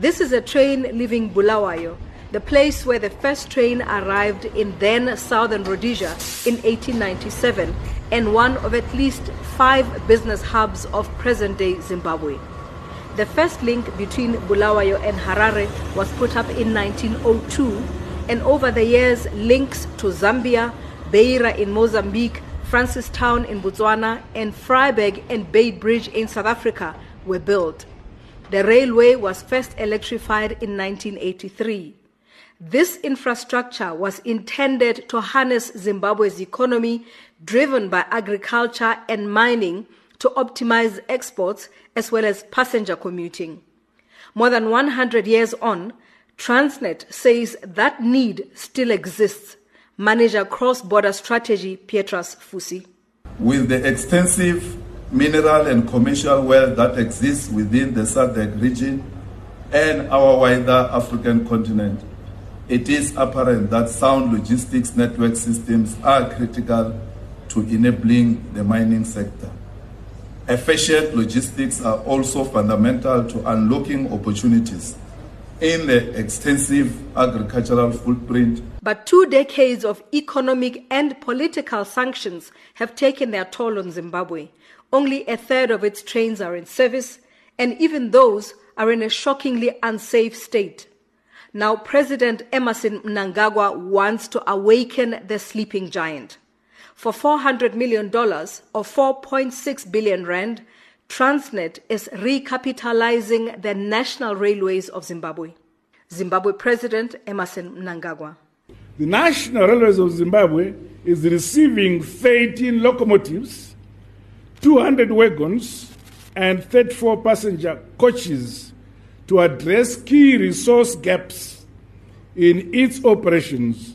This is a train leaving Bulawayo, the place where the first train arrived in then southern Rhodesia in 1897 and one of at least five business hubs of present day Zimbabwe. The first link between Bulawayo and Harare was put up in 1902, and over the years, links to Zambia, Beira in Mozambique, Francistown in Botswana, and Vryburg and Beitbridge in South Africa were built. The railway was first electrified in 1983. This infrastructure was intended to harness Zimbabwe's economy, driven by agriculture and mining, to optimize exports as well as passenger commuting. More than 100 years on, Transnet says that need still exists. Manager Cross Border Strategy Pietras Fusi. With the extensive mineral and commercial wealth that exists within the SADC region and our wider African continent, it is apparent that sound logistics network systems are critical to enabling the mining sector. Efficient logistics are also fundamental to unlocking opportunities in the extensive agricultural footprint. But two decades of economic and political sanctions have taken their toll on Zimbabwe. Only a third of its trains are in service, and even those are in a shockingly unsafe state. Now, President Emmerson Mnangagwa wants to awaken the sleeping giant. For $400 million or 4.6 billion rand, Transnet is recapitalizing the national railways of Zimbabwe. Zimbabwe President Emmerson Mnangagwa. The National Railways of Zimbabwe is receiving 13 locomotives, 200 wagons, and 34 passenger coaches to address key resource gaps in its operations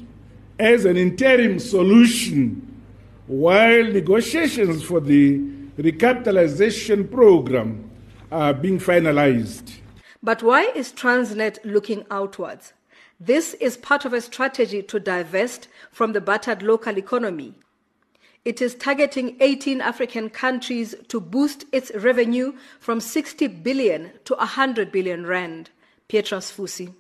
as an interim solution while negotiations for the recapitalization program are being finalized. But why is Transnet looking outwards? This is part of a strategy to divest from the battered local economy. It is targeting 18 African countries to boost its revenue from 60 billion to 100 billion rand. Pietras Fusi.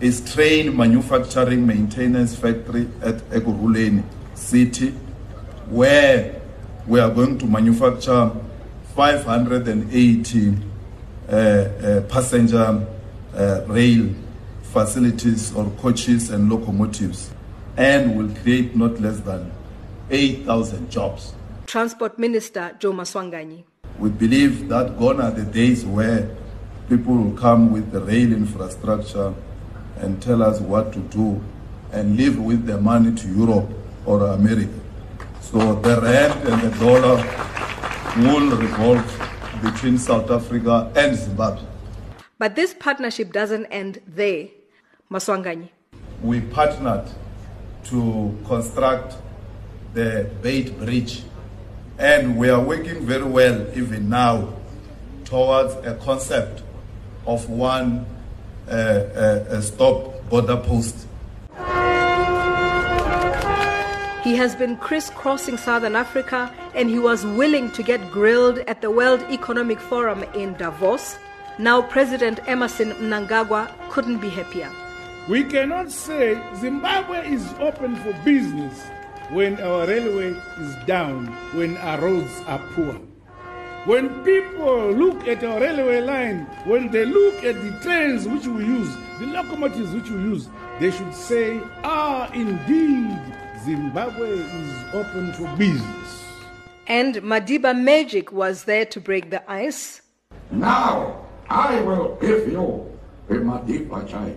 Is train manufacturing maintenance factory at Ekurhuleni City where we are going to manufacture 580 uh, uh, passenger uh, rail facilities or coaches and locomotives and will create not less than 8,000 jobs. Transport Minister Joe Maswanganyi. We believe that gone are the days where people will come with the rail infrastructure and tell us what to do and leave with their money to Europe or America. So the rand and the dollar will revolve between South Africa and Zimbabwe. But this partnership doesn't end there. Maswanganyi. We partnered to construct the Beit Bridge and we are working very well even now towards a concept of one uh, uh, stop border post He has been crisscrossing Southern Africa and he was willing to get grilled at the World Economic Forum in Davos. Now, President Emmerson Mnangagwa couldn't be happier. We cannot say Zimbabwe is open for business when our railway is down, when our roads are poor. When people look at our railway line, when they look at the trains which we use, the locomotives which we use, they should say, ah, indeed, Zimbabwe is open for business. And Madiba Magic was there to break the ice. Now I will give you the Madiba chai.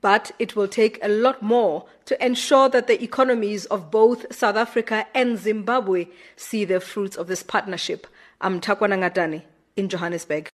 But it will take a lot more to ensure that the economies of both South Africa and Zimbabwe see the fruits of this partnership. I'm Nthakoana Ngatane in Johannesburg.